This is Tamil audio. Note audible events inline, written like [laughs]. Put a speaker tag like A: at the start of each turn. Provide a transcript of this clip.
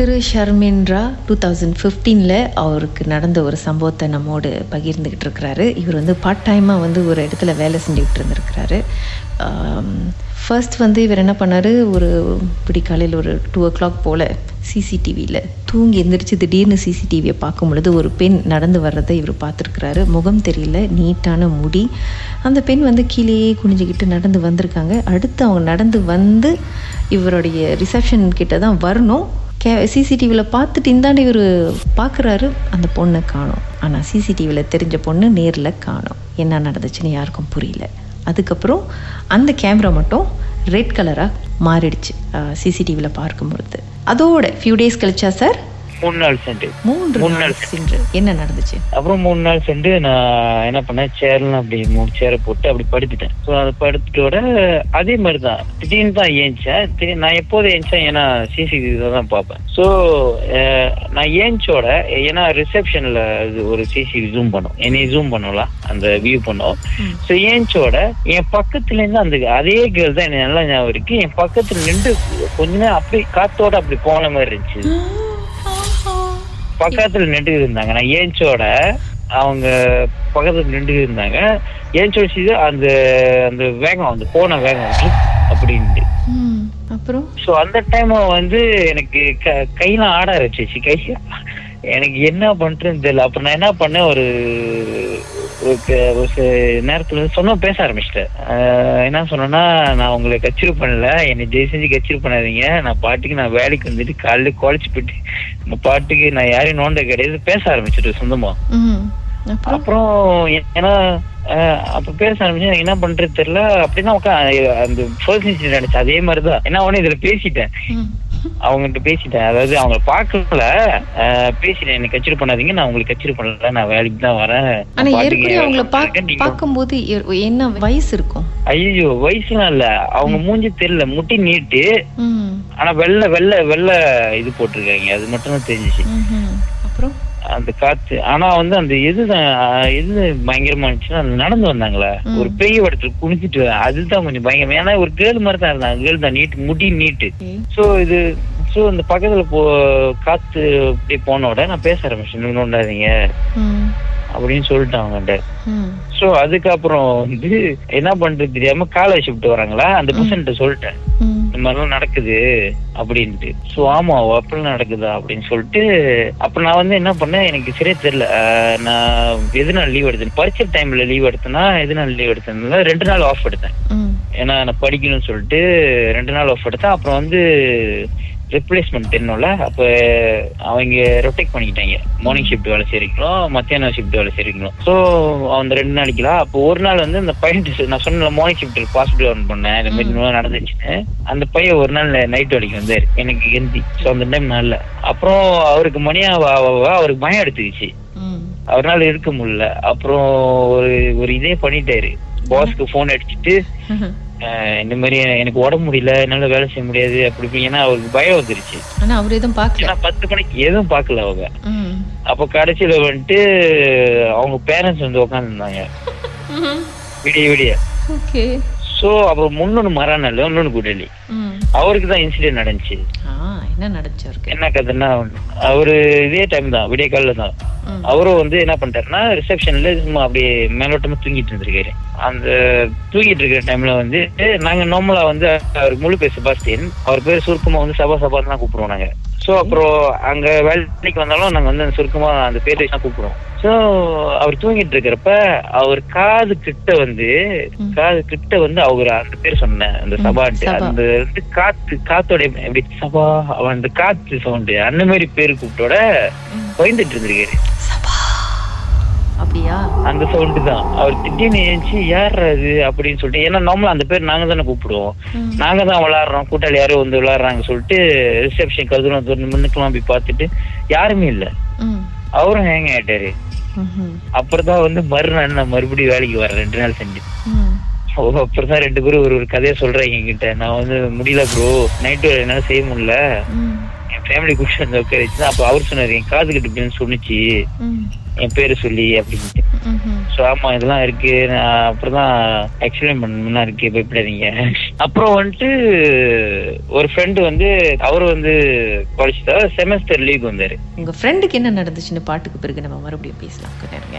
A: திரு ஷர்மின்ரா டூ தௌசண்ட் ஃபிஃப்டீனில் அவருக்கு நடந்த ஒரு சம்பவத்தை நம்மோடு பகிர்ந்துக்கிட்டு இருக்கிறாரு. இவர் வந்து பார்ட் டைமாக வந்து ஒரு இடத்துல வேலை செஞ்சுக்கிட்டு இருந்திருக்கிறாரு. ஃபர்ஸ்ட் வந்து இவர் என்ன பண்ணார்? ஒரு பிடிக்காலையில் ஒரு டூ ஓ கிளாக் போல் சிசிடிவியில் தூங்கி எந்திரிச்சு திடீர்னு சிசிடிவியை பார்க்கும் பொழுது ஒரு பெண் நடந்து வர்றதை இவர் பார்த்துருக்குறாரு. முகம் தெரியல நீட்டான முடி. அந்த பெண் வந்து கீழேயே குனிஞ்சிக்கிட்டு நடந்து வந்திருக்காங்க. அடுத்து அவங்க நடந்து வந்து இவருடைய ரிசப்ஷன் கிட்ட தான் வரணும். கே சிசிடிவியில் பார்த்துட்டு இந்தாண்டி இவர் பார்க்குறாரு அந்த பொண்ணை காணும். ஆனால் சிசிடிவியில் தெரிஞ்ச பொண்ணு நேரில் காணும். என்ன நடந்துச்சுன்னு யாருக்கும் புரியல. அதுக்கப்புறம் அந்த கேமரா மட்டும் ரெட் கலராக மாறிடுச்சு சிசிடிவியில் பார்க்கும் பொழுது. அதோட ஃபியூ டேஸ் கழிச்சா சார்
B: மூணு நாள் சென்று. மூணு
A: நாள் சென்று. என்ன நடந்துச்சு?
B: அப்புறம் மூணு நாள் சென்று நான் என்ன பண்ணேன்? சேர்லாம் அப்படி மூணு சேரை போட்டு அப்படி படுத்துட்டேன். ஸோ அது படுத்துட்டோட அதே மாதிரி தான். திடீர்னு தான் ஏஞ்சேன் நான் எப்போது ஏஞ்சேன் ஏன்னா சிசிடிவி தான் பார்ப்பேன். ஸோ நான் ஏஞ்சோட ஏன்னா ரிசப்ஷனில் ஒரு சிசிடிவி ஜூம் பண்ணோம். என்னை ஜூம் பண்ணோம்ல அந்த வியூ பண்ணோம். ஸோ ஏஞ்சோட என் பக்கத்துல இருந்து அந்த அதே கேர்ள் தான் எனக்கு நல்லா ஞாபகம் இருக்கு. என் பக்கத்துல நின்று கொஞ்ச நேரம் அப்படி காத்தோட அப்படி போன மாதிரி இருந்துச்சு. பக்கத்துல நின்று இருந்தாங்க. நான் ஏஞ்சோட அவங்க பக்கத்துல நின்று இருந்தாங்க. ஏஞ்சோட சீது அந்த அந்த வேகம் அந்த போன வேகம் அப்படின்ட்டு.
A: அப்புறம்?
B: ஸோ அந்த டைம் வந்து எனக்கு கையெல்லாம் ஆட ஆரம்பிச்சிச்சு. கை எனக்கு என்ன பண்றேன்னு தெரியல. அப்ப நான் என்ன பண்ணேன்? ஒரு ஒரு நேரத்துல வந்து சொன்ன பேச ஆரம்பிச்சிட்டேன். என்ன சொன்னேன்னா நான் உங்களை கச்சிரு பண்ணல. என்னை ஜெய் செஞ்சு கச்சிரு பண்ணாதீங்க. நான் பாட்டுக்கு நான் வேலைக்கு வந்துட்டு காலையில குழைச்சு போயிட்டு நான் பாட்டுக்கு நான் யாரையும் நோண்ட கிடையாது. பேச ஆரம்பிச்சிட்டு சொந்தமா.
A: அப்புறம்?
B: ஏன்னா அப்ப பேச ஆரம்பிச்சு என்ன பண்றது தெரியல. அப்படின்னா உட்கா அந்த ஃபர்ஸ்ட் இன்சிடென்ட் நினைச்சு அதே மாதிரிதான். என்ன ஒண்ணு இதுல பேசிட்டேன். அவங்ககிட்ட பேசிட்டேன். அதாவது அவங்க பார்க்கல. பேசிட்டேன். எனக்கு கச்சிரு பண்ணாதீங்க. நான் உங்களுக்கு கச்சிரு பண்ணல. நான் வேலைக்கு தான் வரேன்.
A: ஆனா ஏற்கனவே அவங்கள பார்க்கும்போது என்ன வயசு இருக்கும்?
B: ஐயோ வயசுலாம் இல்ல. அவங்க மூஞ்சி தெரியல. முட்டி நீட்டு. ஆனா வெள்ளை வெள்ளை வெள்ளை இது போட்டிருக்காங்க. அது மட்டும் தான் தெரிஞ்சிச்சு.
A: அப்புறம்?
B: அந்த காத்து ஆனா வந்து அந்த எதுதான் எது பயங்கரமா இருந்துச்சுன்னா அந்த நடந்து வந்தாங்களே. ஒரு பெரிய இடத்துல குனிச்சிட்டு அதுதான் கொஞ்சம் பயங்கரமா ஏன்னா ஒரு கேர்ள் மாதிரி தான் இருந்தாங்க. கேர்ள் தான் நீட்டு முடி நீட்டு. சோ இது சோ இந்த பக்கத்துல போ காத்து அப்படியே போனோட நான் பேச ஆரம்பிச்சேன். "நீங்க நோண்டாதீங்க
A: ம்,
B: அப்படின்னு சொல்லிட்டேன் அவங்ககிட்ட
A: ம்,
B: சோ அதுக்கப்புறம் வந்து என்ன பண்றது தெரியாம காலேஜ் ஷிஃப்ட் வராங்களா? அந்த பர்சன்ட்ட சொல்லிட்டேன். இந்த மாதிரிலாம் நடக்குது அப்படின்ட்டு. ஸோ ஆமா அப்படிலாம் நடக்குதா? அப்படின்னு சொல்லிட்டு அப்ப நான் வந்து என்ன பண்ணேன் எனக்கு சரியா தெரியல. நான் எதனால லீவ் எடுத்தேன்? பரீட்சை டைம்ல லீவ் எடுத்தேன்னா எதனால லீவ் எடுத்தேன் ரெண்டு நாள் ஆஃப் எடுத்தேன். ஏன்னா நான் படிக்கணும்னு சொல்லிட்டு ரெண்டு நாள் ஆஃப் எடுத்தேன். அப்புறம் வந்து ரிப்ளேஸ்மெண்ட் தெரியணும்ல? அப்ப அவங்க ரொட்டேட் பண்ணிக்கிட்டாங்க. மார்னிங் ஷிஃப்ட் வேலை செய்யறீங்களோ மத்தியானம் ஷிஃப்ட் வேலை செய்யறீங்களோ ஸோ அந்த ரெண்டு நாளைக்குலாம் அப்போ ஒரு நாள் வந்து அந்த பையன் நான் சொன்ன மார்னிங் ஷிஃப்ட் பாசிபிள் ஒன் பண்ணேன் இந்த மாதிரி நடந்துச்சுன்னு. அந்த பையன் ஒரு நாள் நைட் வேலைக்கு வந்தாரு எனக்கு கெந்தி ஸோ அந்த டைம் நல்ல. அப்புறம் அவருக்கு மணியா அவருக்கு பயம் எடுத்துக்கிச்சு. அவரால் இருக்க முடியல. அப்புறம் ஒரு ஒரு இதே பண்ணிட்டாரு. பாஸ்க்கு ஃபோன் அடிச்சுட்டு இந்த மாதிரி எனக்கு உடம்பு முடியல என்னால வேலை செய்ய முடியாது அப்படி இப்படி ஏன்னா அவருக்கு பயம் வந்துருச்சு.
A: ஆனா அவர் எதுவும் பார்க்கல.
B: பத்து மணிக்கு எதுவும் பார்க்கல அவங்க. அப்ப கடைசியில வந்துட்டு அவங்க பேரண்ட்ஸ் வந்து உட்காந்துருந்தாங்க. [laughs] விடிய விடிய.
A: ஓகே.
B: சோ அப்புறம் முன்னொன்னு மறாநாள் இன்னொன்னு கூட்டலி
A: ம்.
B: அவருக்கு தான் இன்சிடென்ட் நடந்துச்சு.
A: என்ன நடந்துச்சு
B: என்ன கதைன்னா அவரு இதே டைம் தான் விடிய காலில தான். அவரும் வந்து என்ன பண்ணிட்டாருன்னா ரிசப்ஷன்ல சும்மா அப்படியே மேலோட்டமா தூங்கிட்டு இருந்திருக்காரு. அந்த தூங்கிட்டு இருக்கிற டைம்ல வந்து நாங்க நார்மலா வந்து அவர் முழு பேர் செபாஸ்டியன் அவர் பேர் சுருக்கமா வந்து சபா சபான்னு தான் கூப்பிடுவோம் நாங்க. சோ அப்புறம் அங்க வேலைக்கு வந்தாலும் நாங்க வந்து அந்த சுருக்கமா அந்த பேர் வச்சு கூப்பிடுவோம் சோ அவர் தூங்கிட்டு இருக்கிறப்ப அவர் காது கிட்ட வந்து. காது கிட்ட வந்து அவர் அந்த பேர் சொன்ன அந்த
A: ம்,
B: சபாட்டு
A: சபா.
B: அந்த வந்து காத்து காத்தோட எப்படி சபா அவன் அந்த காத்து சவுண்டு அந்த மாதிரி பேர் கூப்பிட்டோட. பயந்துட்டு இருந்திருக்காரு
A: அப்படியா
B: அந்த சவுண்டு தான் அவர் திடீர்னு ஏஞ்சி யார் அது அப்படின்னு சொல்லிட்டு ஏன்னா நார்மலா அந்த பேர் நாங்க தானே கூப்பிடுவோம். நாங்க தான் விளையாடுறோம் கூட்டாளி யாரும் வந்து விளையாடுறாங்க சொல்லிட்டு ரிசப்ஷன் திறந்து முன்னுக்கெல்லாம் போய் பார்த்துட்டு யாருமே இல்ல. அவரும் ஹேங் ஆயிட்டாரு.
A: ம்ஹும்.
B: அப்புறம் தான் வந்து மறுநாள் நான் மறுபடியும் வேலைக்கு வரேன் ரெண்டு நாள் செஞ்சு. அப்புறம் தான் ரெண்டு பேரும் ஒரு ஒரு கதையை சொல்றாங்க என்கிட்ட. நான் வந்து முடியல ப்ரோ நைட்டு என்னால செய்ய முடியல. என் ஃபேமிலி வந்து உட்கார வச்சு அப்ப அவர் சொன்னாரு என் காது கிட்ட இப்படின்னு சொன்னிச்சு. என் பேரு சொல்லி அப்படின்ட்டு. ஸோ ஆமா இதெல்லாம் இருக்கு. நான் அப்படிதான் எக்ஸ்பிளைன் பண்ணலாம் இருக்கு பயப்படாதீங்க. அப்புறம் வந்துட்டு ஒரு ஃப்ரெண்டு வந்து அவரு வந்து தான் செமஸ்டர் லீவ் வந்தாரு.
C: உங்க ஃப்ரெண்டுக்கு என்ன நடந்துச்சுன்னு பாட்டுக்கு பிறகு நம்ம மறுபடியும் பேசலாம். நேரங்க